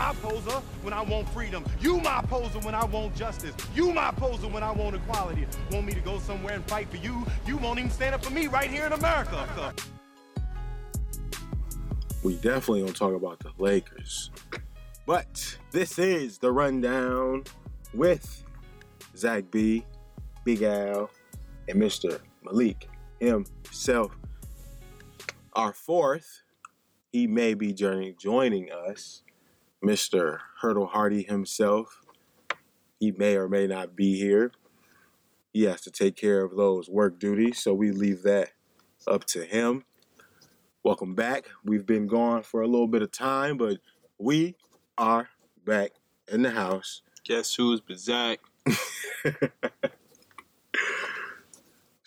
my poser when I want freedom. You my poser when I want justice. You my poser when I want equality. Want me to go somewhere and fight for you? You won't even stand up for me right here in America. We definitely don't talk about the Lakers. But this is the rundown with Zach B, Big Al, and Mr. Malik himself. Our fourth, he may be joining joining us, Mr. Hurdle Hardy himself. He may or may not be here. He has to take care of those work duties, so we leave that up to him. Welcome back. We've been gone for a little bit of time, but we are back in the house. Guess who's Bazak?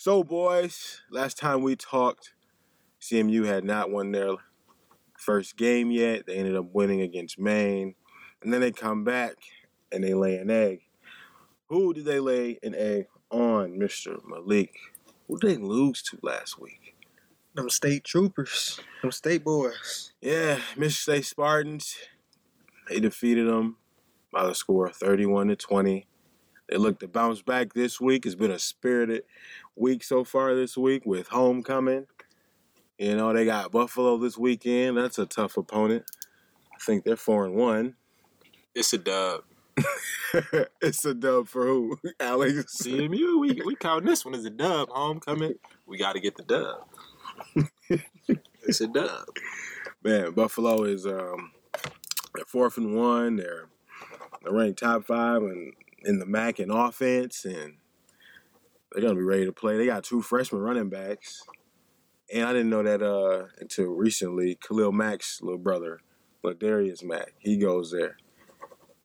So, boys, last time we talked, CMU had not won their first game yet. They ended up winning against Maine. And then they come back and they lay an egg. Who did they lay an egg on, Mr. Malik? Who did they lose to last week? Them state troopers, them state boys. Yeah, Mr. State Spartans. They defeated them by the score of 31 to 20. They look to bounce back this week. It's been a spirited week so far this week with homecoming. You know, they got Buffalo this weekend. That's a tough opponent. I think they're four and one. It's a dub. it's a dub for who? Alex. CMU, we we count this one as a dub. Homecoming, we got to get the dub. it's a dub. Man, Buffalo is um they're fourth and one. They're they're ranked top five and in the MAC in offense, and they're gonna be ready to play. They got two freshman running backs, and I didn't know that uh until recently. Khalil Mack's little brother, LeDarius Mack, he goes there.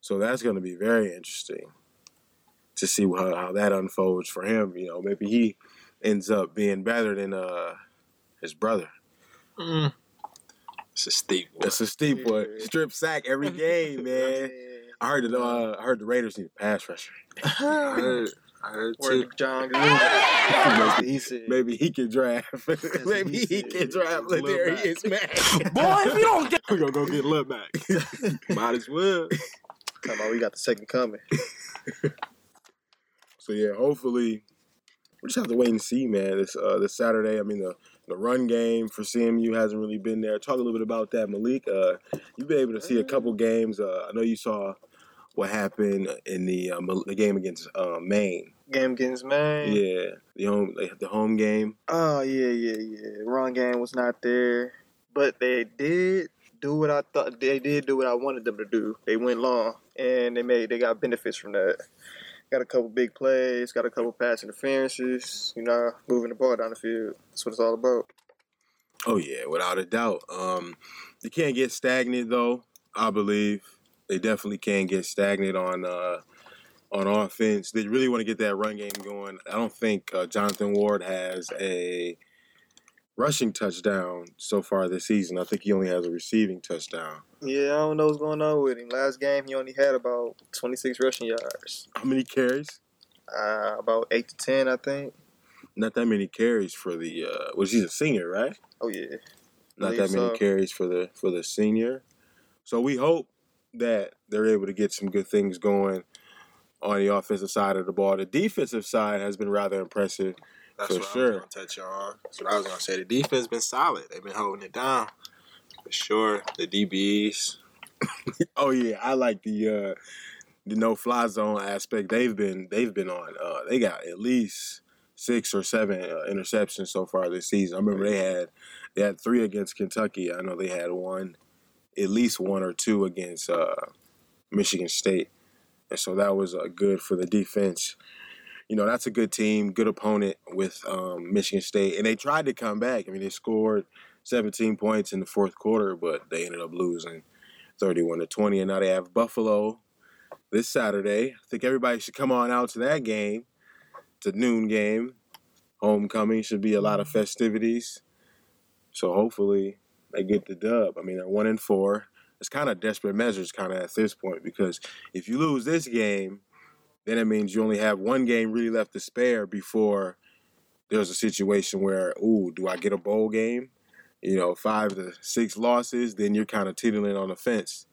So that's gonna be very interesting to see how, how that unfolds for him. You know, maybe he ends up being better than uh his brother. Mm. It's a steep one. That's a steep one. Yeah. Strip sack every game, man. I heard the uh, I heard the Raiders need a pass rusher. I heard, I heard too. Jon Gruden. That's what he said. Maybe he can draft. Maybe he he said. can draft Lil LeDarius Mack. Boy, if you don't get We're gonna go get Lil back. Might as well. Come on, we got the second coming. So yeah, hopefully we just have to wait and see, man. This uh this Saturday, I mean the the run game for CMU hasn't really been there. Talk a little bit about that, Malik. Uh, you've been able to see a couple games. Uh, I know you saw what happened in the Mal- the game against uh, Maine. Game against Maine. Yeah, the home the home game. Oh yeah, yeah, yeah. Run game was not there, but they did do what I thought. They did do what I wanted them to do. They went long, and they made they got benefits from that. Got a couple big plays. Got a couple pass interferences. You know, moving the ball down the field. That's what it's all about. Oh yeah, without a doubt. Um, you can't get stagnant though. I believe they definitely can get stagnant on uh, on offense. They really want to get that run game going. I don't think uh, Jonathan Ward has a rushing touchdown so far this season. I think he only has a receiving touchdown. Yeah, I don't know what's going on with him. Last game, he only had about 26 rushing yards. How many carries? Uh, about eight to ten, I think. Not that many carries for the. Uh, well, she's a senior, right? Oh yeah. not that many so. carries for the for the senior. So we hope that they're able to get some good things going on the offensive side of the ball. The defensive side has been rather impressive. That's For what I sure. was gonna touch on. That's what I was gonna say. The defense been solid. They've been holding it down. For sure. The DBs. Oh yeah, I like the uh the no fly zone aspect. They've been they've been on. Uh, they got at least six or seven uh, interceptions so far this season. I remember they had they had three against Kentucky. I know they had one, at least one or two against uh, Michigan State, and so that was uh, good for the defense. You know, that's a good team, good opponent with um, Michigan State, and they tried to come back. I mean, they scored 17 points in the fourth quarter, but they ended up losing 31 to 20, and now they have Buffalo this Saturday. I think everybody should come on out to that game. It's a noon game. Homecoming should be a lot of festivities. So hopefully they get the dub. I mean, they're one and four. It's kind of desperate measures, kind of at this point, because if you lose this game, then it means you only have one game really left to spare before there's a situation where, ooh, do I get a bowl game? You know, five to six losses, then you're kind of teetering on the fence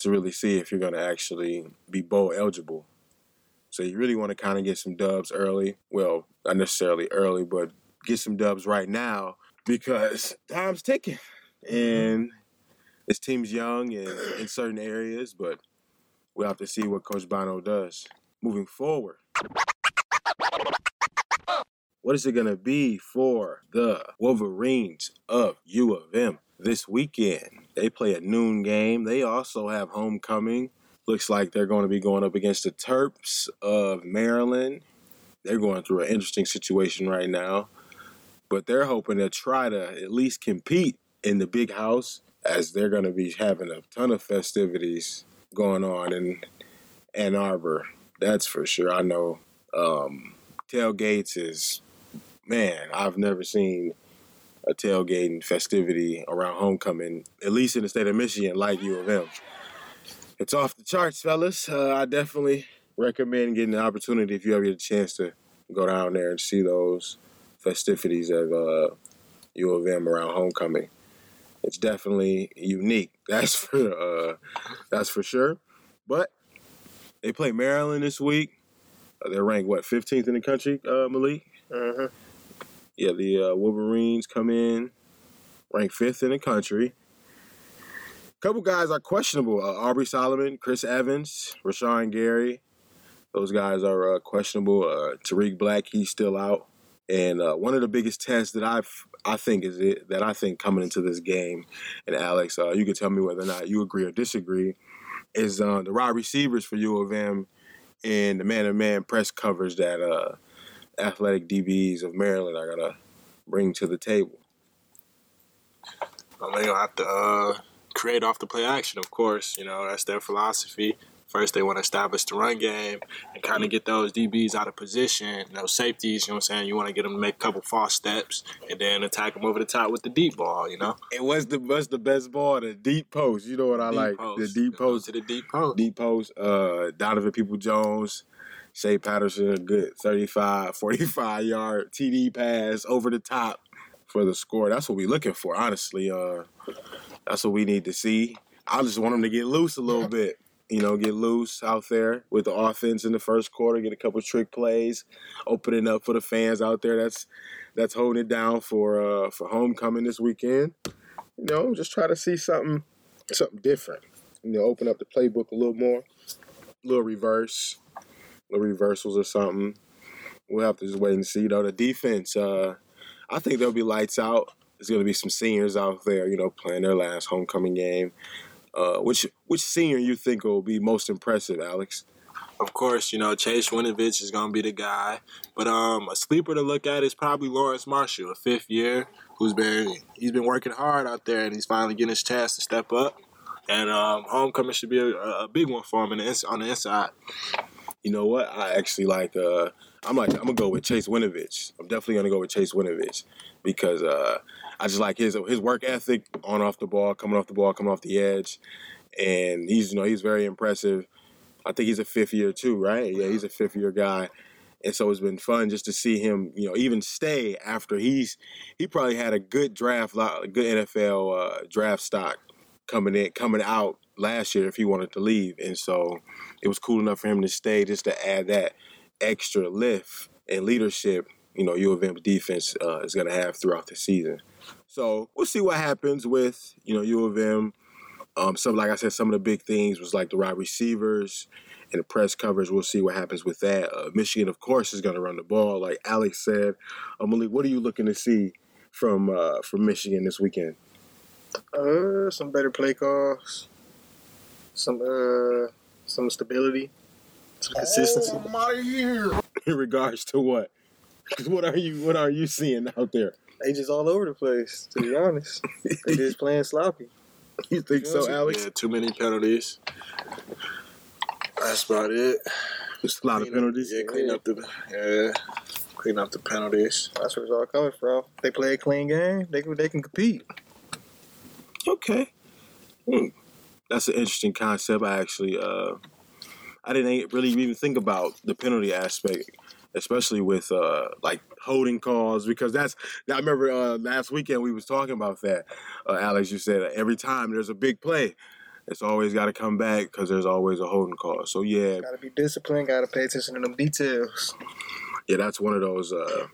to really see if you're going to actually be bowl eligible. So you really want to kind of get some dubs early. Well, not necessarily early, but get some dubs right now because time's ticking. Mm-hmm. And this team's young and in certain areas, but we'll have to see what Coach Bono does moving forward. What is it going to be for the Wolverines of U of M this weekend? They play a noon game. They also have homecoming. Looks like they're going to be going up against the Terps of Maryland. They're going through an interesting situation right now, but they're hoping to try to at least compete in the big house as they're going to be having a ton of festivities going on in Ann Arbor. That's for sure. I know um, tailgates is man, I've never seen a tailgating festivity around homecoming, at least in the state of Michigan, like U of M. It's off the charts, fellas. Uh, I definitely recommend getting the opportunity if you ever get a chance to go down there and see those festivities of uh, U of M around homecoming. It's definitely unique. That's for uh, that's for sure. But they play Maryland this week. Uh, they're ranked what 15th in the country, uh, Malik. Mm-hmm. Yeah, the uh, Wolverines come in, ranked fifth in the country. A couple guys are questionable. Uh, Aubrey Solomon, Chris Evans, Rashan Gary. Those guys are uh, questionable. Uh, Tarik Black, he's still out. And uh, one of the biggest tests that I've I think is it that I think coming into this game, and Alex, uh, you can tell me whether or not you agree or disagree, is uh, the wide receivers for U of M and the man-to-man press coverage that uh, athletic DBs of Maryland are gonna bring to the table. Well, they gonna have to uh, create off the play action, of course. You know that's their philosophy. First, they want to establish the run game and kind of get those DBs out of position, those safeties. You know what I'm saying? You want to get them to make a couple false steps and then attack them over the top with the deep ball. You know, And what's the what's the best ball? The deep post. You know what I Deep like? post. The deep post. to the deep post. Deep post. Uh, Donovan Peoples-Jones, Shea Patterson, a good 35, 45 yard TD pass over the top for the score. That's what we're looking for, honestly. Uh, that's what we need to see. I just want them to get loose a little bit. You know, get loose out there with the offense in the first quarter, get a couple trick plays, opening up for the fans out there. That's that's holding it down for uh for homecoming this weekend. You know, just try to see something something different. You know, open up the playbook a little more, a little reverse, little reversals or something. We'll have to just wait and see. Though know, the defense, uh, I think there'll be lights out. There's going to be some seniors out there, you know, playing their last homecoming game. Uh, which which senior you think will be most impressive, Alex? Of course, you know Chase Winovich is going to be the guy, but um, a sleeper to look at is probably Lawrence Marshall, a fifth year who's been he's been working hard out there, and he's finally getting his chance to step up. And um, homecoming should be a, a big one for him in the, ins- on the inside. You know what? I actually like. Uh, I'm like. I'm gonna go with Chase Winovich. I'm definitely gonna go with Chase Winovich because uh, I just like his his work ethic on off the ball, coming off the ball, coming off the edge, and he's you know he's very impressive. I think he's a fifth year too, right? Yeah, he's a fifth year guy. And so it's been fun just to see him, you know, even stay after he's he probably had a good draft, a good NFL uh, draft stock coming in, coming out last year if he wanted to leave. And so it was cool enough for him to stay just to add that extra lift and leadership, you know, U of M defense uh, is going to have throughout the season. So we'll see what happens with, you know, U of M. Um, some, like I said, some of the big things was like the wide receivers and the press coverage. We'll see what happens with that. Uh, Michigan, of course, is going to run the ball, like Alex said. Uh, Malik, what are you looking to see from uh, from Michigan this weekend? Uh, some better play calls, some uh, some stability, some consistency. In regards to what? 'Cause what are you what are you seeing out there? They just all over the place. To be honest, they just playing sloppy. You think so, Alex? Yeah, too many penalties. That's about it. There's a lot of Clean up- penalties. Yeah, clean up the yeah, clean up the penalties. That's where it's all coming from. They play a clean game. They can they can compete. Okay. Hmm. That's an interesting concept. I actually, uh, I didn't really even think about the penalty aspect, especially with uh, like holding calls, because that's. I remember uh, last weekend we was talking about that. Uh, Alex, you said every time there's a big play, it's always got to come back because there's always a holding call. So yeah, Gotta be disciplined. Gotta pay attention to them details. yeah, that's one of those. Uh,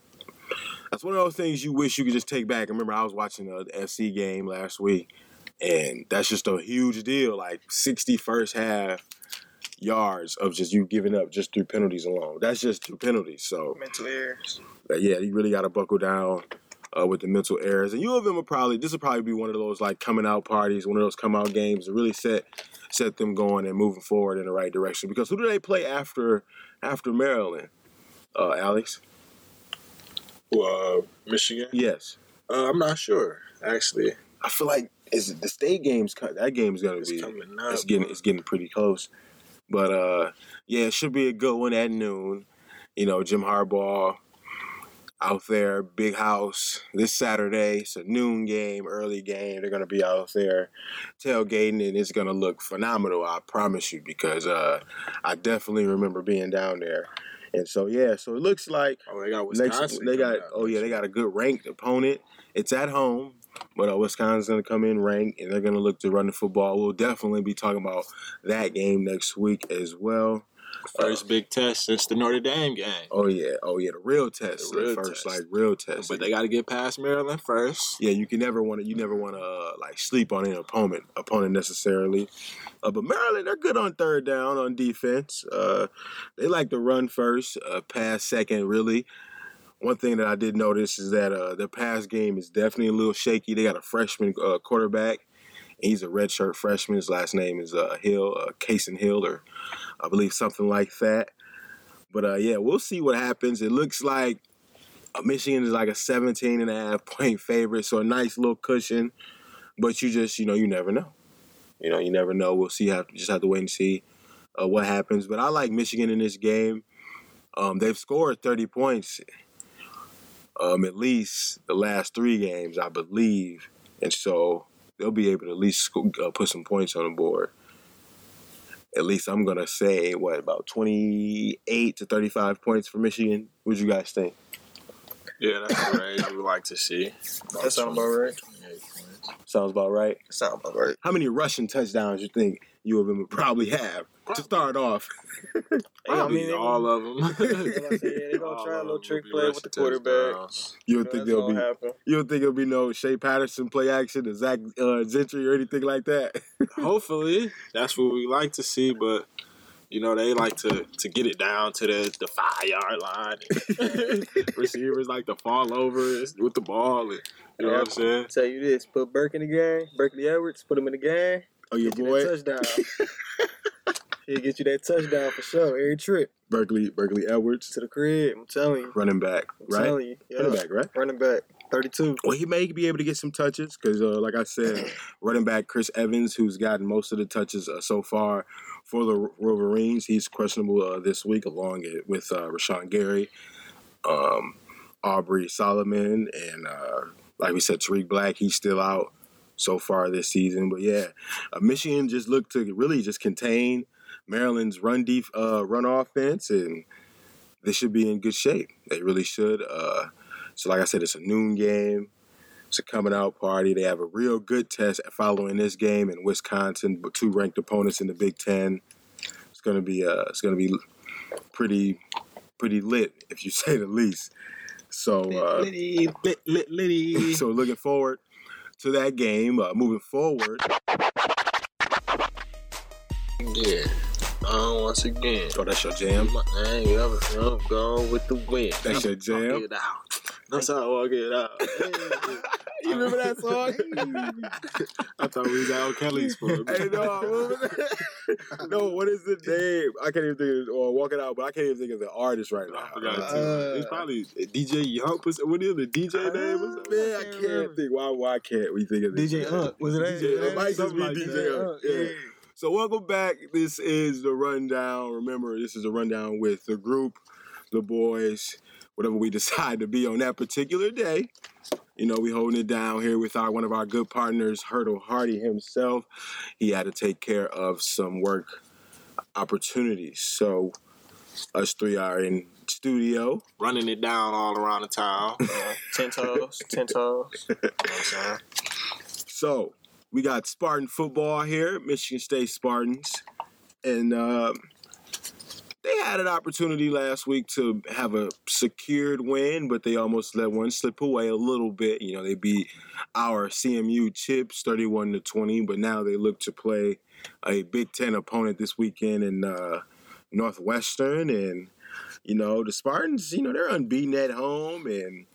that's one of those things you wish you could just take back. I remember I was watching the FC game last week, and that's just a huge deal. Like 60 first half yards of just you giving up just through penalties alone. That's just through penalties. So Mental errors. uh, yeah, you really got to buckle down uh, with the mental errors. And U of M will probably this will probably be one of those like coming out parties, one of those come out games to really set set them going and moving forward in the right direction. Because who do they play after after Maryland? Uh, Alex. Well, uh, Michigan. Yes. Uh, I'm not sure actually. I feel like is it the state games. co- That game's gonna It's be. coming up. It's getting it's getting pretty close. But uh, yeah, it should be a good one at noon. You know, Jim Harbaugh out there, big house this Saturday. It's a noon game, early game. They're gonna be out there tailgating, and it's gonna look phenomenal. I promise you, because uh, I definitely remember being down there. And so yeah, so it looks like Oh, they got Wisconsin. next they got oh yeah they got a good ranked opponent. It's at home, but uh, Wisconsin's gonna come in ranked and they're gonna look to run the football. We'll definitely be talking about that game next week as well. First big test since the Notre Dame game. Oh yeah, oh yeah, the real test, The the real first test. like real test. But they got to get past Maryland first. yeah, you can never want to you never want to uh, like sleep on an opponent opponent necessarily. Uh, but Maryland, they're good on third down on defense. Uh, they like to run first, uh, pass second. Really, one thing that I did notice is that uh, their pass game is definitely a little shaky. They got a freshman uh, quarterback. He's a redshirt freshman. His last name is uh, Hill, uh, Hill, or I believe something like that. But uh, yeah, we'll see what happens. It looks like uh, Michigan is like a 17 and a half point favorite, so a nice little cushion. But you just, you know, you never know. You know, you never know. We'll see. Have just have to wait and see uh, what happens. But I like Michigan in this game. Um, they've scored 30 points, um, at least the last three games, I believe, and so they'll be able to at least sco- uh, put some points on the board. At least I'm gonna say what about 28 to 35 points for Michigan. What do you guys think? Yeah, that's the range we would like to see. That sound about right. Sounds about right. Sound about right. How many rushing touchdowns you think U of M would probably have to start off? Hey, I mean, all of them. I say, yeah, they gonna try a little trick play with the quarterback. touchdowns. You You don't think that's there'll be happen. you don't think there'll be no Shea Patterson play action, or Zach uh, Gentry, or anything like that? Hopefully, that's what we like to see, but you know they like to to get it down to the the five yard line. Receivers like to fall over with the ball. And, you know what I'm saying? Tell you this: put Burke in the game, Berkley Edwards, put him in the game. oh, your boy touchdown. He'll get you that touchdown for sure. Every trip Berkley Berkley Edwards, to the crib. I'm telling you. running back, I'm right? telling you. Yeah. Running back, right? Running back. 32. Well, he may be able to get some touches because, uh, like I said, running back Chris Evans, who's gotten most of the touches uh, so far for the Wolverines, he's questionable uh, this week, along with uh, Rashan Gary, um, Aubrey Solomon, and uh, like we said, Tarik Black. He's still out so far this season. But yeah, uh, Michigan just looked to really just contain Maryland's run deep, uh, run offense, and they should be in good shape. They really should. Uh, so, like I said, it's a noon game. It's a coming out party. They have a real good test following this game in Wisconsin, but two ranked opponents in the Big Ten. It's gonna be uh, it's gonna be pretty pretty lit, if you say the least. So, uh, Liddy, lit, lit, litty. so looking forward to that game. Uh, moving forward, Yeah. Um, once again. oh, that's your jam. My name, ever I'm going with the wind. That's your jam? Out. That's how I walk it out. You remember that song? I thought we was Al Kelly's for a Hey, no, I remember that. no, what is the name? I can't even think of or walk it out, but I can't even think of the artist right now. I forgot Uh, too. It's probably DJ Yump. or. What is the DJ name? or something? Man, I can't think. Why? Why can't we think of this? DJ Unk. Was it that? DJ, it might just be like DJ. Yeah. So welcome back. This is the rundown. Remember, this is a rundown with the group, the boys, whatever we decide to be on that particular day. You know, we holding it down here with our one of our good partners, Hurdle Hardy himself. He had to take care of some work opportunities. So us three are in studio. Running it down all around the town. You know Ten toes. Ten toes. what I'm saying? So we got Spartan football here, Michigan State Spartans, and uh, they had an opportunity last week to have a secured win, but they almost let one slip away a little bit. You know, they beat our CMU Chips thirty-one to twenty, but now they look to play a Big Ten opponent this weekend in uh, Northwestern, and you know the Spartans. You know they're unbeaten at home, and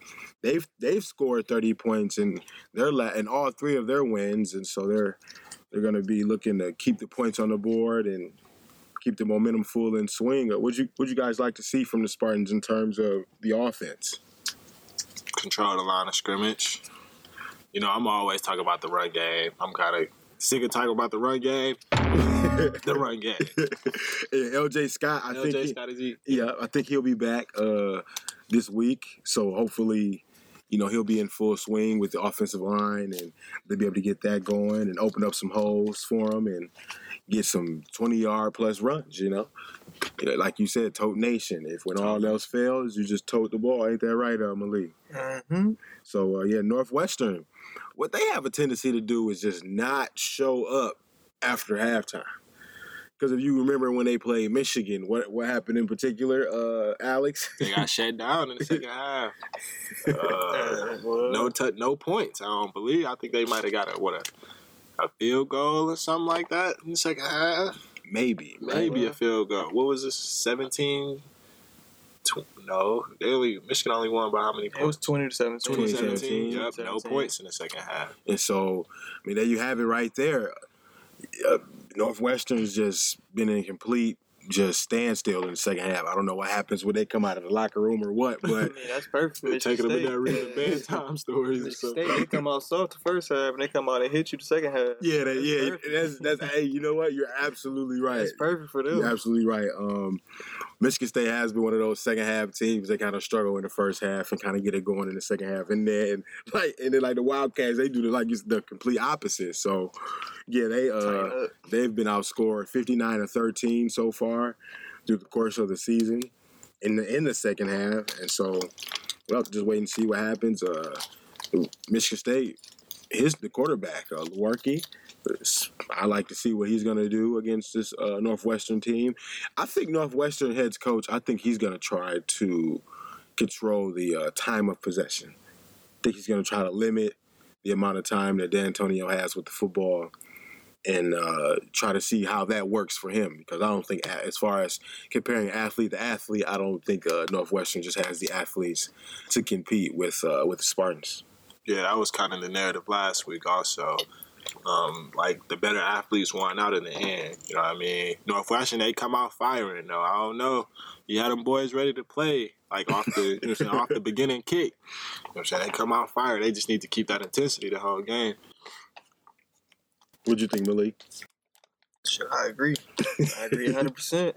they've they've scored thirty points in their la- in all three of their wins, and so they're they're going to be looking to keep the points on the board and keep the momentum full in swing. Uh, what would you would you guys like to see from the Spartans in terms of the offense? Control the line of scrimmage. You know, I'm always talking about the run game. I'm kind of sick of talking about the run game. The run game. And LJ Scott, I LJ think he- Scott is he. Yeah, I think he'll be back uh, this week. So hopefully, you know, he'll be in full swing with the offensive line and they'll be able to get that going and open up some holes for him and get some 20 yard plus runs, you know? You know, Like you said, tote nation. If when all else fails, you just tote the ball. Ain't that right, uh, Malik? Mm-hmm. So, uh, yeah, Northwestern, what they have a tendency to do is just not show up after halftime. Because if you remember when they played Michigan, what what happened in particular, uh, Alex? They got shut down in the second half. Uh, no touch, no points. I don't believe. I think they might have got a what a, a field goal or something like that in the second half. Maybe, Maybe a field goal. What was this? Seventeen. Tw- no, they only Michigan only won by how many points? It was points? twenty to seventeen. 2017. 2017. Yep, no points in the second half. And so, I mean, there you have it right there. Uh, Northwestern's just been in complete just standstill in the second half. I don't know what happens when they come out of the locker room or what, I but mean, that's perfect They're taking them in there reading the bedtime stories stuff. State, they come out soft the first half, and they come out and hit you the second half. yeah, that, That's yeah, perfect. that's that's. hey, you know what? You're absolutely right. That's perfect for them. You're absolutely right. Um, Michigan State has been one of those second half teams that kind of struggle in the first half and kind of get it going in the second half, and then like and then like the Wildcats, they do the like it's the complete opposite. So yeah, they uh they've been outscored 59 to 13 so far through the course of the season in the in the second half, and so we'll have to just wait and see what happens. Uh, Michigan State, his the quarterback, uh, Lewerke. I like to see what he's going to do against this uh, Northwestern team. I think Northwestern heads coach. I think he's going to try to control the uh, time of possession. I think he's going to try to limit the amount of time that Dantonio has with the football and uh, try to see how that works for him. Because I don't think, as far as comparing athlete to athlete, I don't think uh, Northwestern just has the athletes to compete with uh, with the Spartans. Yeah, that was kind of the narrative last week also. Um, like the better athletes won out in the end. You know what I mean? Northwestern, they come out firing though. I don't know. You had them boys ready to play, like off the you know saying, off the beginning kick. You know what I'm saying? They come out fire. They just need to keep that intensity the whole game. What'd you think, Malik? Sure, I agree. I agree 100. percent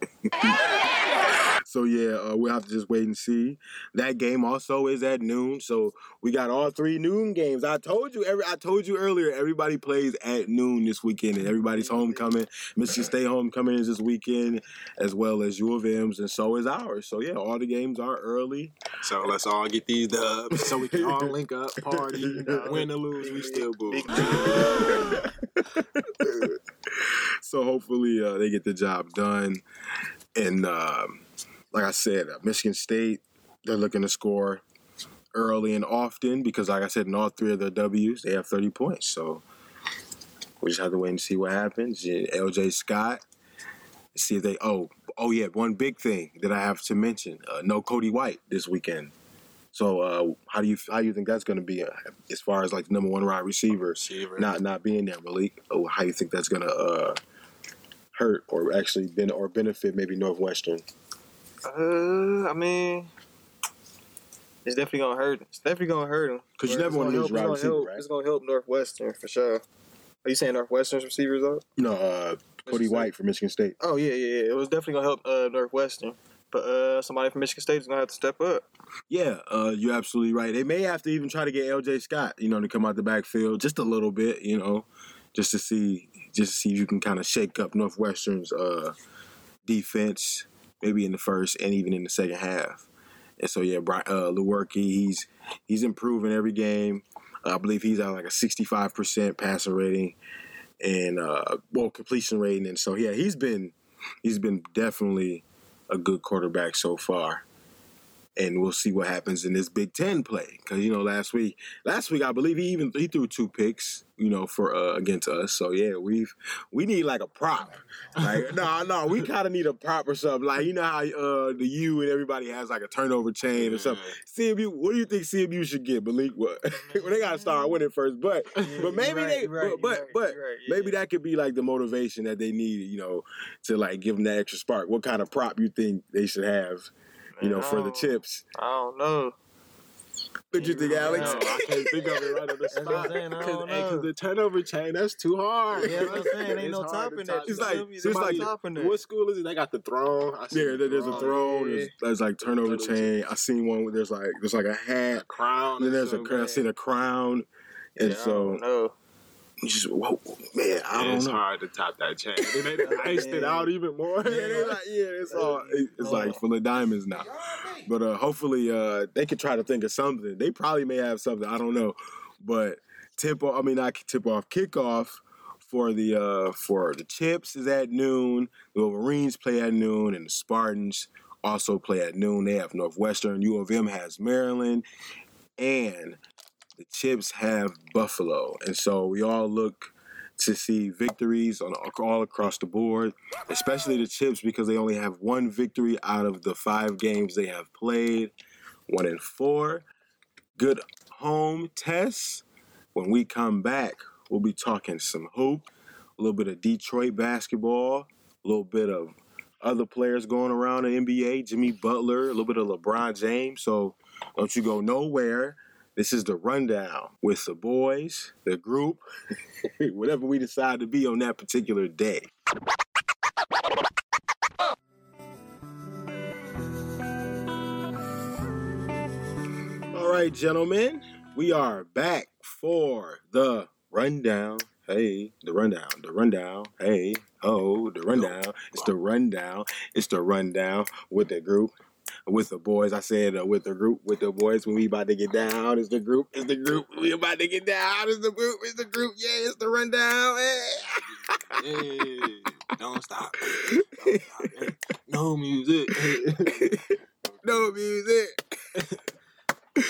So yeah, uh, we'll have to just wait and see. That game also is at noon, so we got all three noon games. I told you, every I told you earlier, everybody plays at noon this weekend, and everybody's homecoming. Michigan State homecoming is this weekend, as well as U of M's, and so is ours. So yeah, all the games are early. So let's all get these dubs so we can all link up, party, win or lose, we still boo. So hopefully uh, they get the job done. And um, like I said, uh, Michigan State, they're looking to score early and often because, like I said, in all three of their W's, they have 30 points. So we just have to wait and see what happens. LJ Scott, see if they. Oh, oh yeah, one big thing that I have to mention: uh, no Cody White this weekend. So uh, how do you how do you think that's going to be uh, as far as like the number one wide receiver? Receiver. not not being there, Malik. Oh, how you think that's gonna uh, hurt or actually ben- or benefit maybe Northwestern? Uh, I mean, it's definitely gonna hurt. It's definitely gonna hurt him because you never wanna lose your wide receiver, right? It's gonna help Northwestern for sure. Are you saying Northwestern's receivers though? No, uh, Cody White from Michigan State. Oh yeah, yeah, yeah. It was definitely gonna help uh, Northwestern, uh, somebody from Michigan State is gonna have to step up. Yeah, uh, you're absolutely right. They may have to even try to get LJ Scott, you know, to come out the backfield just a little bit, you know, just to see just to see if you can kind of shake up Northwestern's uh, defense, maybe in the first and even in the second half. And so yeah, Brian, uh, Lewerke, he's he's improving every game. I believe he's at like a 65% passer rating and uh well completion rating and so yeah, he's been he's been definitely a good quarterback so far. And we'll see what happens in this Big Ten play because you know last week, last week I believe he even he threw two picks, you know, for uh, against us. So yeah, we've we need like a prop. Like no, no, we kind of need a prop or something. Like you know how uh, the U and everybody has like a turnover chain or something. CMU, what do you think CMU should get? Malik, what? well, they gotta start winning first, but but maybe they, but but, but maybe that could be like the motivation that they need, you know, to like give them that extra spark. What kind of prop you think they should have, you know, for the chips? I don't know. What did you think, Alex? No, I can't think of it right on the I'm spot. saying, I Cause, don't hey, 'cause know. the turnover chain, that's too hard. Yeah, that's what I'm saying. Ain't no hard topping that. It's like- feel me? it's like- topping that. What school is it? They got the throne. I see Yeah, the there- there's a throne. There's, there's like turnover Turnover chain. I seen one where there's like there's like a hat. a crown. And then there's a or crown. I seen a crown. And Yeah, I so don't know. you just whoa, man, I don't know. It's know. hard to top that chain. They iced it out even more. Yeah, they're like, yeah, it's all it- it's like full of diamonds now. But uh, hopefully, uh, they could try to think of something. They probably may have something. I don't know. But tip off. I mean, not tip off. Kickoff for the uh, for the Chips is at noon. The Wolverines play at noon, and the Spartans also play at noon. They have Northwestern. U of M has Maryland, and the Chips have Buffalo. And so we all look to see victories on all across the board, especially the Chips because they only have one victory out of the five games they have played, one in four. Good home tests. When we come back, we'll be talking some hoop, a little bit of Detroit basketball, a little bit of other players going around the NBA, Jimmy Butler, a little bit of LeBron James. So don't you go nowhere. This is the rundown with the boys, the group, whatever we decide to be on that particular day. All right, gentlemen, we are back for the rundown. Hey, the rundown, the rundown. Hey, oh, the rundown. It's the rundown. It's the rundown with the group, with the boys. I said uh, with the group, with the boys. When we about to get down, it's the group. It's the group. We about to get down. It's the group. It's the group. Yeah, it's the rundown. Hey. Hey, don't stop. Don't stop. Hey, no music. no music.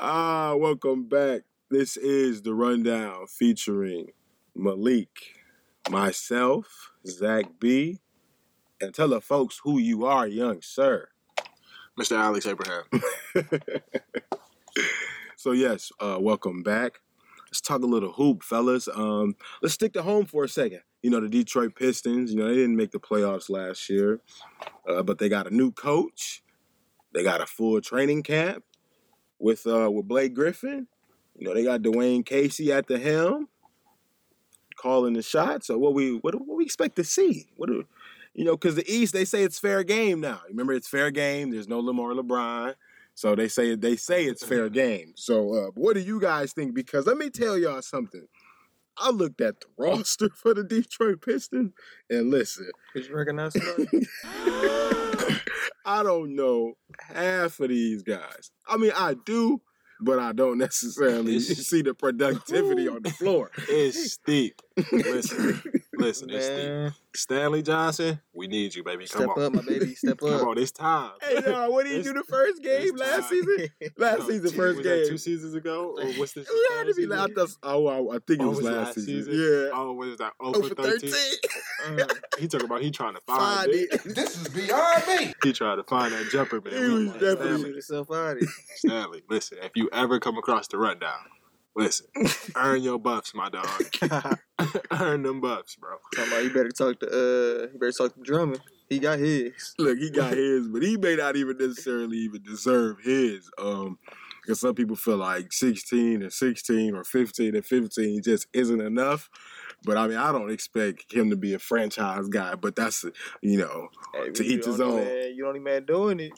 ah, welcome back. This is the rundown featuring Malik, myself, Zach B, and tell the folks who you are, young sir. Mr. Alex Abraham. so yes, uh, welcome back. Let's talk a little hoop, fellas. Um, let's stick to home for a second. You know the Detroit Pistons. You know they didn't make the playoffs last year, uh, but they got a new coach. They got a full training camp with uh, with Blake Griffin. You know they got Dwane Casey at the helm, calling the shots. So what we what, what we expect to see? What do, you know? Because the East they say it's fair game now. Remember it's fair game. There's no Lamar LeBron. So they say they say it's fair game. So uh, what do you guys think? Because let me tell y'all something. I looked at the roster for the Detroit Pistons and listen, Did you recognize? I don't know half of these guys. I mean, I do, but I don't necessarily see the productivity on the floor. It's steep. Listen, listen, it's steep. Man, Stanley Johnson, we need you, baby. Come step on. up, my baby. Step up. Come up. on, it's time. Hey, no, what did he do the first game it's last time. season? Last No, season, two- first was that game. two seasons ago? Or what's this? It had to be third last. season? Oh, I, I think it Oh, was, was last, last season. season? Yeah. Oh, what is that? Oh, for for 13. 13. Uh, He talking about he trying to Find find it. it. This is beyond me. He trying to find that jumper, man. He was like, definitely- shoot Stanley, yourself out of here. Stanley, listen, if you ever come across the rundown, listen, earn your buffs, my dog. earn them bucks, bro. Talking about you better talk to uh, you better talk to Drummond. He got his. Look, he got his, but he may not even necessarily even deserve his. Um, because some people feel like 16 and 16 or 15 and 15 just isn't enough. But I mean, I don't expect him to be a franchise guy, but that's, you know, Hey, To each his own. Man, you only man doing it.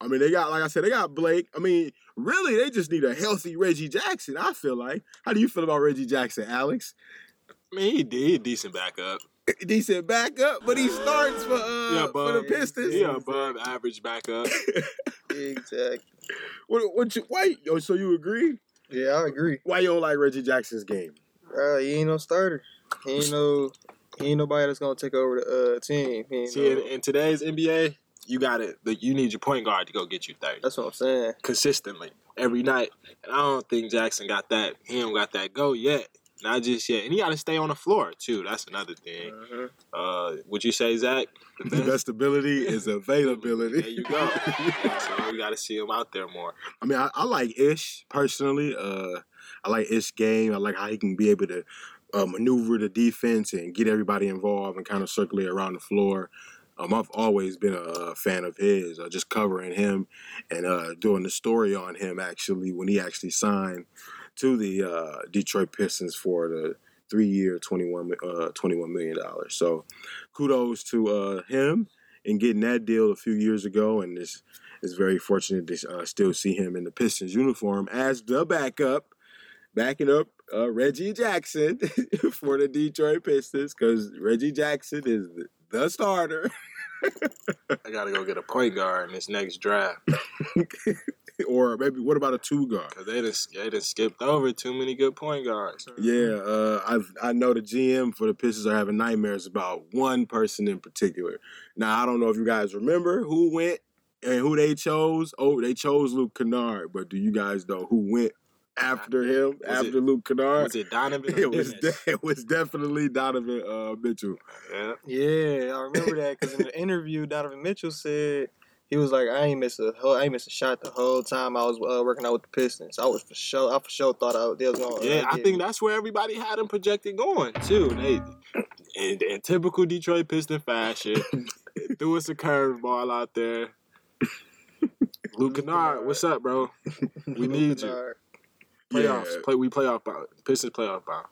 I mean, they got, like I said, they got Blake. I mean, really, they just need a healthy Reggie Jackson, I feel like. How do you feel about Reggie Jackson, Alex? I mean, he did decent backup. Decent backup, but he starts for, uh, Yeah, for the Pistons. Yeah, above average backup. Exactly. What, what you, wait, oh, so you agree? Yeah, I agree. Why you don't like Reggie Jackson's game? Uh, he ain't no starter. He ain't no. He ain't nobody that's gonna take over the uh, team. He ain't See, in, in today's NBA, you got it. You need your point guard to go get you thirty that's what I'm saying. consistently every night. And I don't think Jackson got that. He don't got that go yet. Not just yet. And he got to stay on the floor too. That's another thing. Mhm. Uh, would you say Zach? The best ability is availability. There you go. so we got to see him out there more. I mean, I, I like Ish personally. Uh, I like Ish game. I like how he can be able to uh, maneuver the defense and get everybody involved and kind of circulate around the floor. Um, I've always been a, uh fan of his, uh, just covering him and uh, doing the story on him actually when he actually signed to the uh, Detroit Pistons for the three-year, 21, uh, $21 million. So kudos to uh, him in getting that deal a few years ago and it's is very fortunate to uh, still see him in the Pistons uniform as the backup, backing up uh, Reggie Jackson for the Detroit Pistons because Reggie Jackson is the, the starter. I got to go get a point guard in this next draft or maybe what about a two guard? because they just they just skipped over too many good point guards. Yeah, uh, I've I know the GM for the Pistons are having nightmares about one person in particular. Now I don't know if you guys remember who went and who they chose. Oh, they chose Luke Kennard, but do you guys know who went after him? Was after it- Luke Kennard, Was it Donovan? Or it was de- it was definitely Donovan uh, Mitchell. yeah. Yeah, I remember that because in the interview, Donovan Mitchell said he was like, "I ain't miss a whole, I ain't miss a shot the whole time I was uh, working out with the Pistons. I was for sure, I for sure thought I, they was going. Yeah, I think that's where everybody had him projected going too. They in, in typical Detroit Piston fashion, threw us a curveball out there. Luke Kennard, what's up, bro? We need you. Playoffs, Yeah. play. We playoff bound. Pistons playoff bound.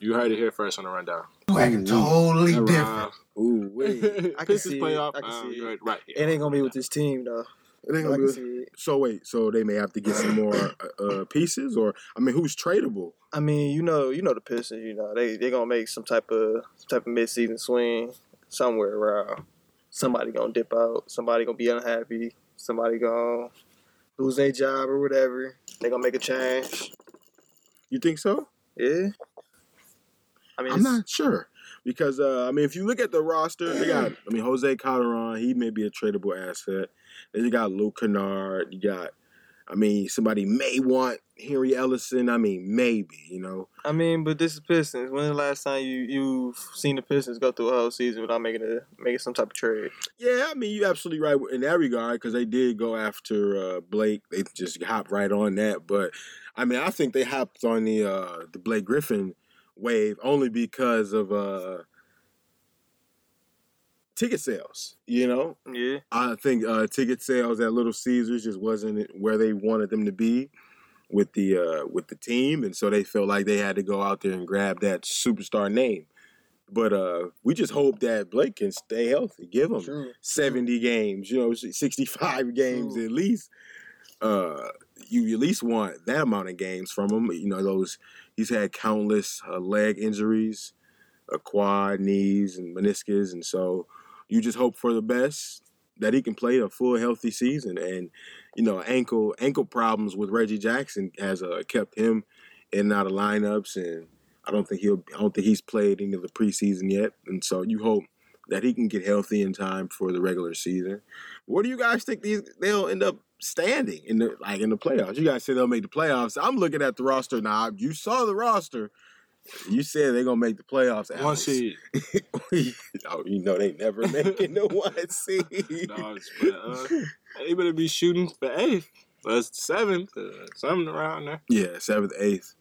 You heard it here first on the rundown. Ooh, totally different. Ooh, wait. I can Pistons see it. playoff I can bound. see You it. heard right. It ain't gonna be with this team though. ain't gonna can be. see it. So wait, so they may have to get some more uh, uh, pieces, or I mean, who's tradable? I mean, you know, you know the Pistons. You know, they they gonna make some type of some type of midseason swing somewhere around. Somebody gonna dip out. Somebody gonna be unhappy. Somebody gonna lose their job or whatever. They gonna make a change. You think so? Yeah. I mean, I'm not sure because uh, I mean, if you look at the roster, they got I mean Jose Calderon, he may be a tradable asset. Then you got Luke Kennard. You got, I mean, somebody may want Henry Ellenson. I mean, maybe you know. I mean, but this is Pistons. When the last time you you've seen the Pistons go through a whole season without making a making some type of trade? Yeah, I mean, you're absolutely right in that regard because they did go after uh, Blake. They just hopped right on that. But I mean, I think they hopped on the uh, the Blake Griffin wave only because of uh, ticket sales. You know, Yeah. I think uh, ticket sales at Little Caesars just wasn't where they wanted them to be with the uh, with the team, and so they felt like they had to go out there and grab that superstar name. But uh, we just hope that Blake can stay healthy. Give him True. 70 games, you know, 65 games True. at least. Uh, you at least want that amount of games from him. You know, those he's had countless uh, leg injuries, uh, quad, knees, and meniscus, and so you just hope for the best that he can play a full healthy season. And you know, ankle ankle problems with Reggie Jackson has uh, kept him in and out of lineups, and I don't think he'll. I don't think he's played any of the preseason yet, and so you hope that he can get healthy in time for the regular season. What do you guys think these they'll end up standing in the like in the playoffs? You guys say they'll make the playoffs. I'm looking at the roster now. You saw the roster. You said they're gonna make the playoffs. One Alex. seed. oh, you know they never making the one seed. No, it's- but, uh, they better be shooting for eighth. But seventh, uh, something around there. Yeah, seventh, eighth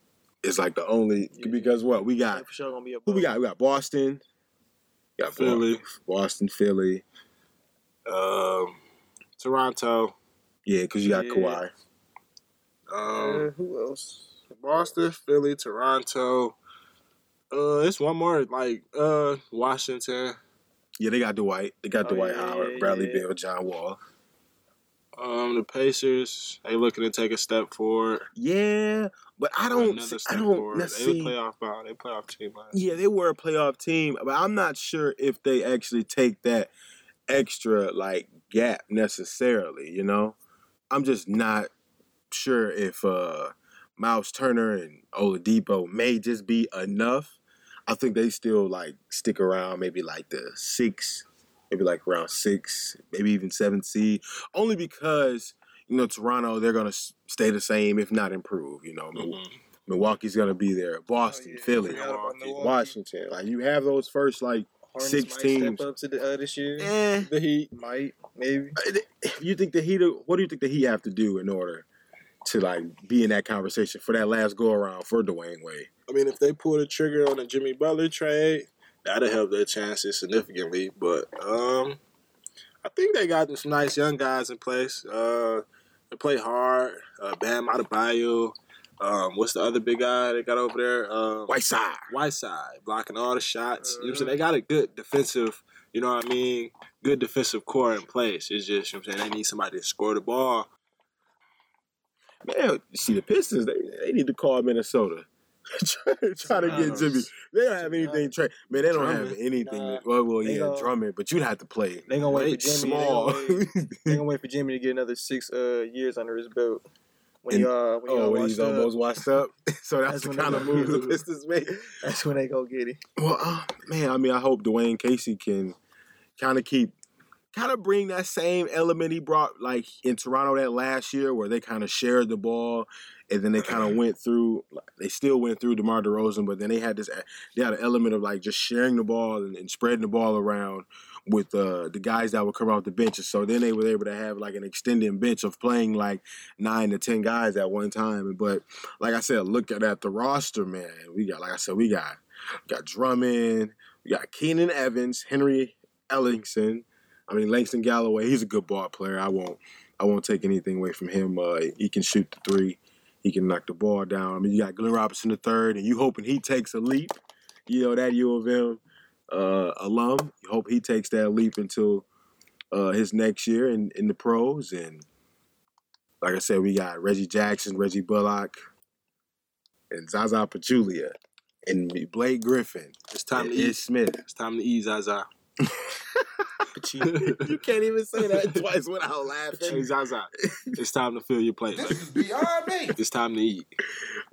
is like the only because what we got. Yeah, for sure gonna be a Who we got? We got Boston. We got Philly. Boston, Philly. Um, Toronto. Yeah, because you got Yeah. Kawhi. Um, Uh, who else? Boston, Philly, Toronto. Uh, it's one more like uh Washington. Yeah, they got Dwight. They got Oh, Dwight yeah, Howard, yeah, Bradley yeah. Beal, John Wall. Um, the Pacers. They looking to take a step forward. Yeah, but I don't. Another see- I don't forward. They necessarily. were playoff bound. They playoff team. last Yeah, they were a playoff team, but I'm not sure if they actually take that extra like gap necessarily. You know, I'm just not sure if uh Myles Turner and Oladipo may just be enough. I think they still like stick around, maybe like the six, maybe like round six, maybe even seven seed, only because you know Toronto they're gonna stay the same if not improve. You know, Mil- Mhm. Milwaukee's gonna be there, Boston, Oh, yeah, Philly, forgot Milwaukee. Washington. Like you have those first like Hornets six might teams. step up to the uh, this year. eh. The Heat. Might, maybe. If You think the Heat? What do you think the Heat have to do in order to like be in that conversation for that last go around for Dwyane Wade? I mean, if they pull the trigger on the Jimmy Butler trade, that'll help their chances significantly. But um, I think they got some nice young guys in place. Uh, they play hard. Uh, Bam Adebayo. Um, what's the other big guy they got over there? Um, Whiteside. Whiteside blocking all the shots. You know what I'm saying? They got a good defensive, you know what I mean? Good defensive core in place. It's just, you know what I'm saying? They need somebody to score the ball. Man, see the Pistons. They, they need to call Minnesota. try, try to get Jimmy. They don't have anything. Tra- man, they don't have anything. Nah. that- well, well, yeah, gon- Drummond, but you'd have to play. They gonna wait for Jimmy. small. They gonna wait, they gonna wait for Jimmy to get another six uh, years under his belt. When And- he uh, when oh, all when he's up, almost washed up. so that's, That's the kind of gonna move the. Pistons make. that's when they go get it. Well, uh, man, I mean, I hope Dwane Casey can kind of keep, kind of bring that same element he brought like in Toronto that last year, where they kind of shared the ball, and then they kind of went through. They still went through DeMar DeRozan, but then they had this, they had an element of like just sharing the ball and, and spreading the ball around with uh, the guys that would come off the benches. So then they were able to have like an extended bench of playing like nine to ten guys at one time. But like I said, look at, at the roster, man. We got, like I said, we got we got Drummond, we got Keenan Evans, Henry Ellenson. I mean Langston Galloway. He's a good ball player. I won't I won't take anything away from him. Uh, he can shoot the three. He can knock the ball down. I mean, you got Glenn Robinson the third, and you hoping he takes a leap. You know that U of M uh, alum. You hope he takes that leap until uh, his next year in, in the pros. And like I said, we got Reggie Jackson, Reggie Bullock, and Zaza Pachulia, and Blake Griffin, It's time to eat. Ish Smith. It's time to eat, Zaza. you can't even say that twice without Hey, laughing. Zaza. It's time to fill your plate. This baby. is beyond me. It's time to eat.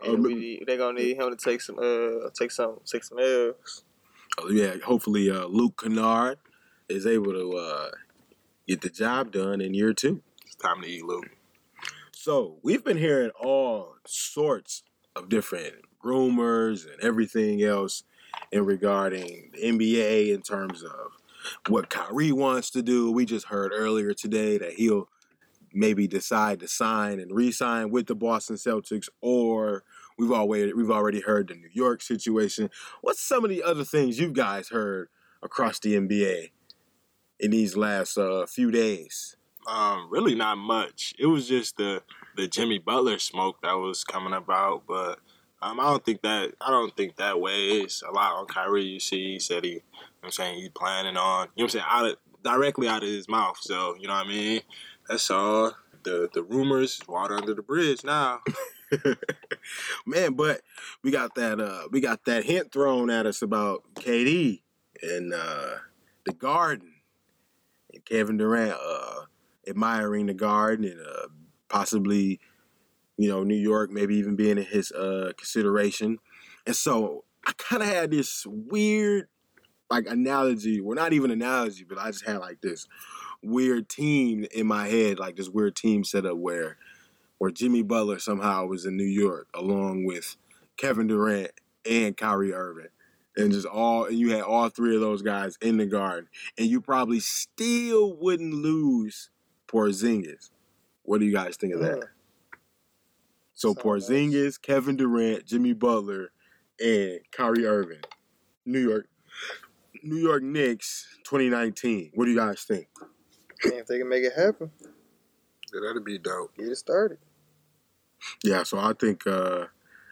And we, they gonna need him to take some uh take some take some L's. Oh, yeah, hopefully uh, Luke Kennard is able to uh, get the job done in year two. It's time to eat, Luke. So we've been hearing all sorts of different rumors and everything else in regarding the NBA in terms of what Kyrie wants to do. We just heard earlier today that he'll maybe decide to sign and re-sign with the Boston Celtics, or we've already we've already heard the New York situation. What's some of the other things you guys heard across the NBA in these last uh, few days? Um, really not much. It was just the the Jimmy Butler smoke that was coming about, but um, I don't think that I don't think that weighs a lot on Kyrie. You see, he said he, you know what I'm saying he's planning on, you know what I'm saying, out of directly out of his mouth. So you know what I mean. That's all. The the rumors, water under the bridge now. Man, but we got that uh we got that hint thrown at us about KD and uh the garden and Kevin Durant uh admiring the garden and uh possibly you know New York maybe even being in his uh consideration. And so I kind of had this weird like analogy, well not even analogy, but I just had like this weird team in my head, like this weird team setup where where Jimmy Butler somehow was in New York along with Kevin Durant and Kyrie Irving. And just all and you had all three of those guys in the garden. And you probably still wouldn't lose Porzingis. What do you guys think of that? So Sound Porzingis, Kevin Durant, Jimmy Butler, and Kyrie Irving. New York New York Knicks 2019. What do you guys think? And if they can make it happen, Yeah, that'd be dope. get it started. Yeah, so I think uh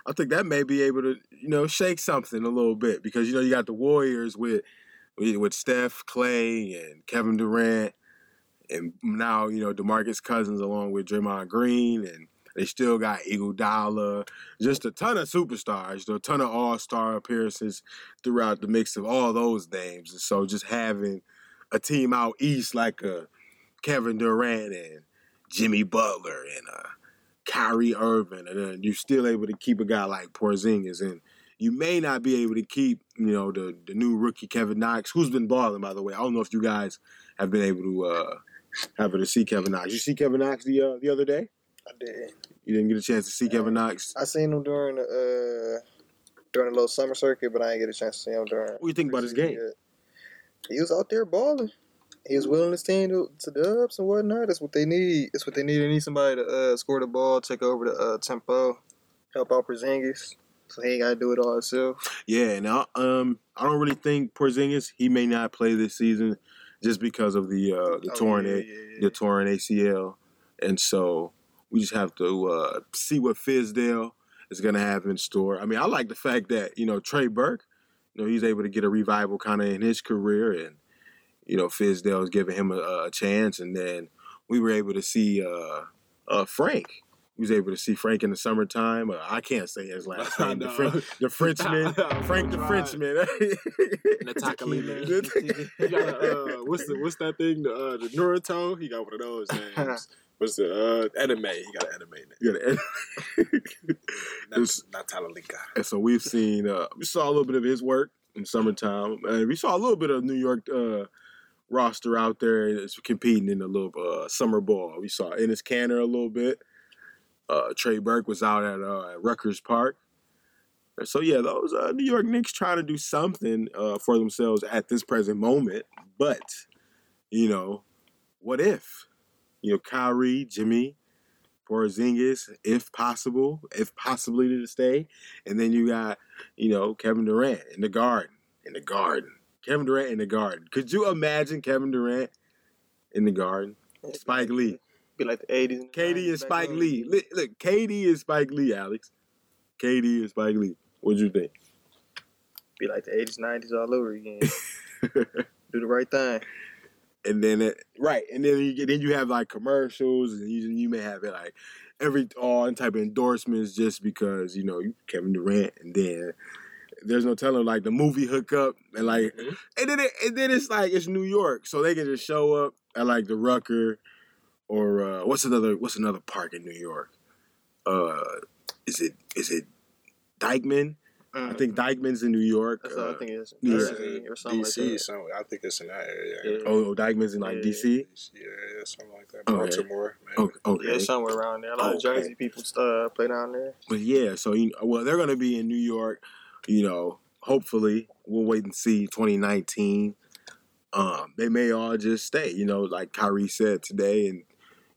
I think that may be able to, you know, shake something a little bit because you know you got the Warriors with with with Steph, Klay, and Kevin Durant, and now you know Demarcus Cousins along with Draymond Green, and they still got Iguodala, just a ton of superstars, a ton of All Star appearances throughout the mix of all those names, and so just having a team out east like a Kevin Durant and Jimmy Butler and uh Kyrie Irving, and then you're still able to keep a guy like Porzingis, and you may not be able to keep, you know, the the new rookie Kevin Knox, who's been balling by the way. I don't know if you guys have been able to uh happen to see Kevin Knox. You see Kevin Knox the uh, the other day? I did. You didn't get a chance to see Kevin Knox. I seen him during the uh, during the little summer circuit, but I didn't get a chance to see him during. What do you think about his game? He was out there balling. He was willing his team to, to dubs and whatnot. That's what they need. That's what they need. They need somebody to uh, score the ball, take over the uh, tempo, help out Porzingis, so he ain't got to do it all himself. Yeah, and I, um, I don't really think Porzingis he may not play this season just because of the uh, the Oh, torn yeah, yeah, yeah. the torn ACL, and so we just have to uh, see what Fizdale is going to have in store. I mean, I like the fact that you know Trey Burke, you know, he's able to get a revival kind of in his career, and you know Fizdale is giving him a, a chance, and then we were able to see uh, uh, Frank. We was able to see Frank in the summertime. Uh, I can't say his last name. The. Fren- the Frenchman, Frank the. Frenchman. Natakalina. He got a, uh, what's the what's that thing? The uh, the Naruto. He got one of those names. What's the uh, anime? He got an anime name. Yeah, It's- not. And so we've seen, uh, we saw a little bit of his work in summertime. And we saw a little bit of New York uh, roster out there competing in a little uh, summer ball. We saw Enes Kanter a little bit. Uh, Trey Burke was out at, uh, Rucker Park. So yeah, those uh, New York Knicks trying to do something uh, for themselves at this present moment. But you know, what if? You know, Kyrie, Jimmy, Porzingis, if possible, if possibly to stay, and then you got you know Kevin Durant in the garden, in the garden. Kevin Durant in the garden. Could you imagine Kevin Durant in the garden? Spike Lee, Be like the 80s. KD 90s and Spike. Lee. Look, look, KD and Spike Lee, Alex. KD and Spike Lee. What'd you think? Be like the 80s, 90s all over again. do the right thing. And then it, right, and then you get then you have like commercials, and you, you may have it like every all type of endorsements just because you know you Kevin Durant, and then there's no telling like the movie hookup, and like Mhm. and then it, and then it's like it's New York, so they can just show up at like the Rucker or uh, what's another what's another park in New York? Uh, is it is it Dyckman? I think Dyckman's in New York. That's all I uh, think it is. yeah. DC or something DC, like that. somewhere. I think it's in that area. Yeah. Oh, oh, Dyckman's in like Yeah. DC. Yeah, yeah, something like that. Okay. Baltimore. maybe. Okay. Yeah, somewhere around there. A lot of Jersey people uh, play down there. But yeah, so you well, they're gonna be in New York. You know, hopefully, we'll wait and see 2019. Um, they may all just stay. You know, like Kyrie said today, and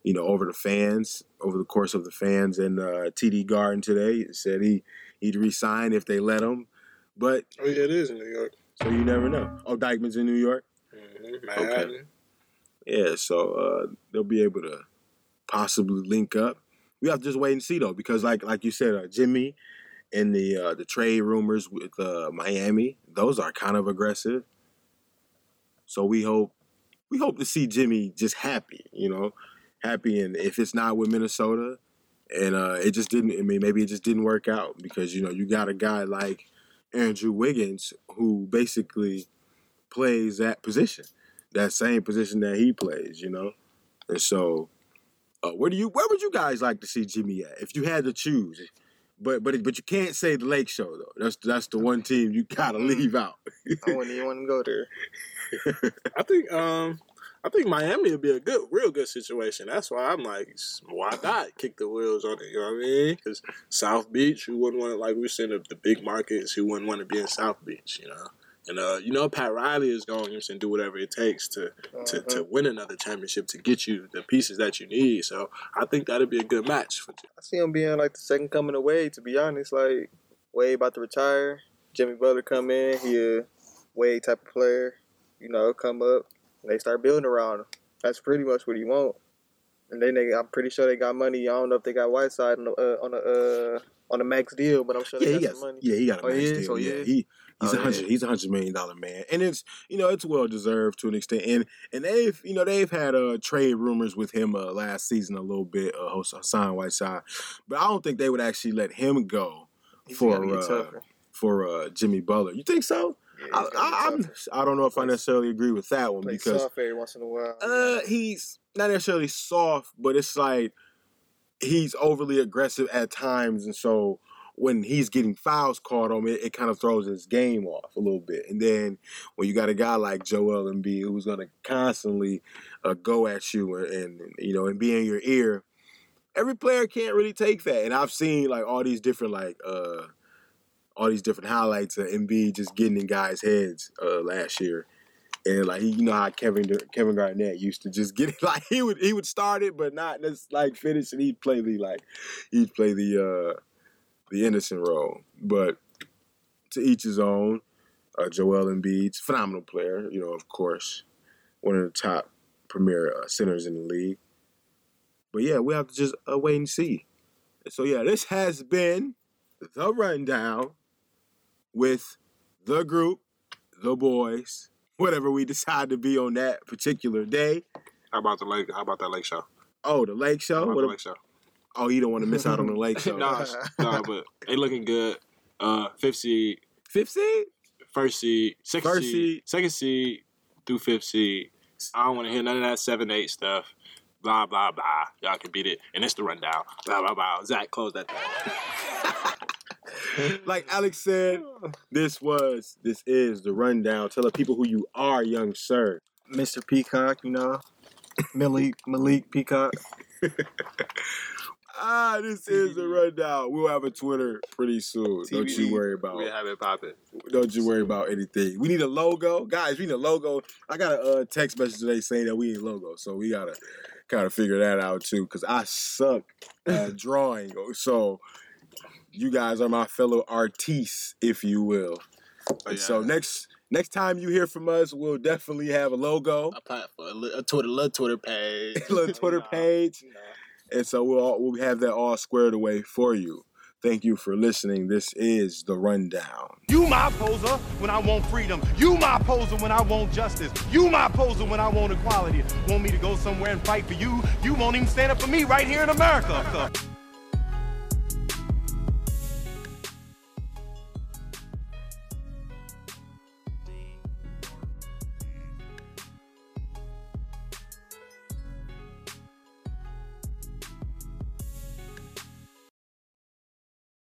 you know, over the fans, over the course of the fans in uh, TD Garden today, said he he'd resign if they let him. But Oh yeah, it is in New York. so you never know. Oh, Dyckman's in New York. Mm-hmm. Manhattan. Yeah, so uh, they'll be able to possibly link up. We have to just wait and see though, because like like you said, uh, Jimmy and the uh, the trade rumors with uh, Miami, those are kind of aggressive. So we hope we hope to see Jimmy just happy, you know, happy. And if it's not with Minnesota, and uh, it just didn't, I mean, maybe it just didn't work out because you know you got a guy like Andrew Wiggins who basically plays that position that same position that he plays, you know. And so, uh, where do you where would you guys like to see Jimmy at if you had to choose? But but but you can't say the Lake Show though. That's that's the one team you gotta leave out. I wouldn't even want to go there. I think um I think Miami would be a good, real good situation. That's why I'm like, why not kick the wheels on it? You know what I mean? Because South Beach, who wouldn't want to, like we were saying, the, the big markets, who wouldn't want to be in South Beach, you know? And, uh, you know, Pat Riley is going to do whatever it takes to, to, to win another championship to get you the pieces that you need. So I think that'd be a good match for you. I see him being like the second coming of Wade, to be honest. Like, Wade about to retire. Jimmy Butler come in. He a Wade type of player. You know, come up. They start building around him. That's pretty much what he want. And then they, I'm pretty sure they got money. I don't know if they got Whiteside on the uh, on the uh, on the max deal, but I'm sure yeah, they he got some money. yeah he got a Oh, is? deal. Oh, he yeah, he he's Oh, a hundred yeah. he's a hundred million dollar man, and it's you know it's well deserved to an extent. And and they've you know they've had uh trade rumors with him uh, last season a little bit, uh, Hassan Whiteside, but I don't think they would actually let him go He's for uh, for uh, Jimmy Butler. You think so? Yeah, I, I, I'm. I don't know if I necessarily agree with that one because soft every once in a while. uh, he's not necessarily soft, but it's like he's overly aggressive at times, and so when he's getting fouls called on him, it, it kind of throws his game off a little bit. And then when you got a guy like Joel Embiid who's going to constantly uh, go at you and, and you know and be in your ear, every player can't really take that. And I've seen like all these different like uh all these different highlights of Embiid just getting in guys' heads uh, last year. And like you know how Kevin Kevin Garnett used to just get it like he would he would start it but not just like finish and he'd play the like he'd play the uh the innocent role. But to each his own. Uh, Joel Embiid's phenomenal player, you know, of course, one of the top premier uh, centers in the league. But yeah, we have to just uh, wait and see. So yeah, this has been the rundown with the group, the boys, whatever we decide to be on that particular day. How about the lake? How about that lake show? Oh, the lake show. How about What the a- lake show? oh, you don't want to miss out on the lake show. nah, nah, but they looking good. Uh, fifth seed, Fifth seed. first seed, second First seed, seed. second seed through fifth seed. I don't want to hear none of that seven eight stuff. Blah blah blah. Y'all can beat it, and it's the rundown. Blah blah blah. Zach, close that. Like Alex said, this was, this is the rundown. Tell the people who you are, young sir. Mr. Peacock, you know, Malik Malik Peacock. Ah, this is the rundown. We'll have a Twitter pretty soon. Don't you worry about We have it popping. Don't you worry about anything. We need a logo, guys. We need a logo. I got a uh, text message today saying that we need a logo, so we gotta kind of figure that out too. Cause I suck at drawing, so you guys are my fellow artistes, if you will. Oh, And so next next time you hear from us, we'll definitely have a logo, a platform, a, li- a Twitter, little Twitter page, a little Twitter page, and so we'll all, we'll have that all squared away for you. Thank you for listening. This is the rundown. You my poser when I want freedom. You my poser when I want justice. You my poser when I want equality. Want me to go somewhere and fight for you? You won't even stand up for me right here in America.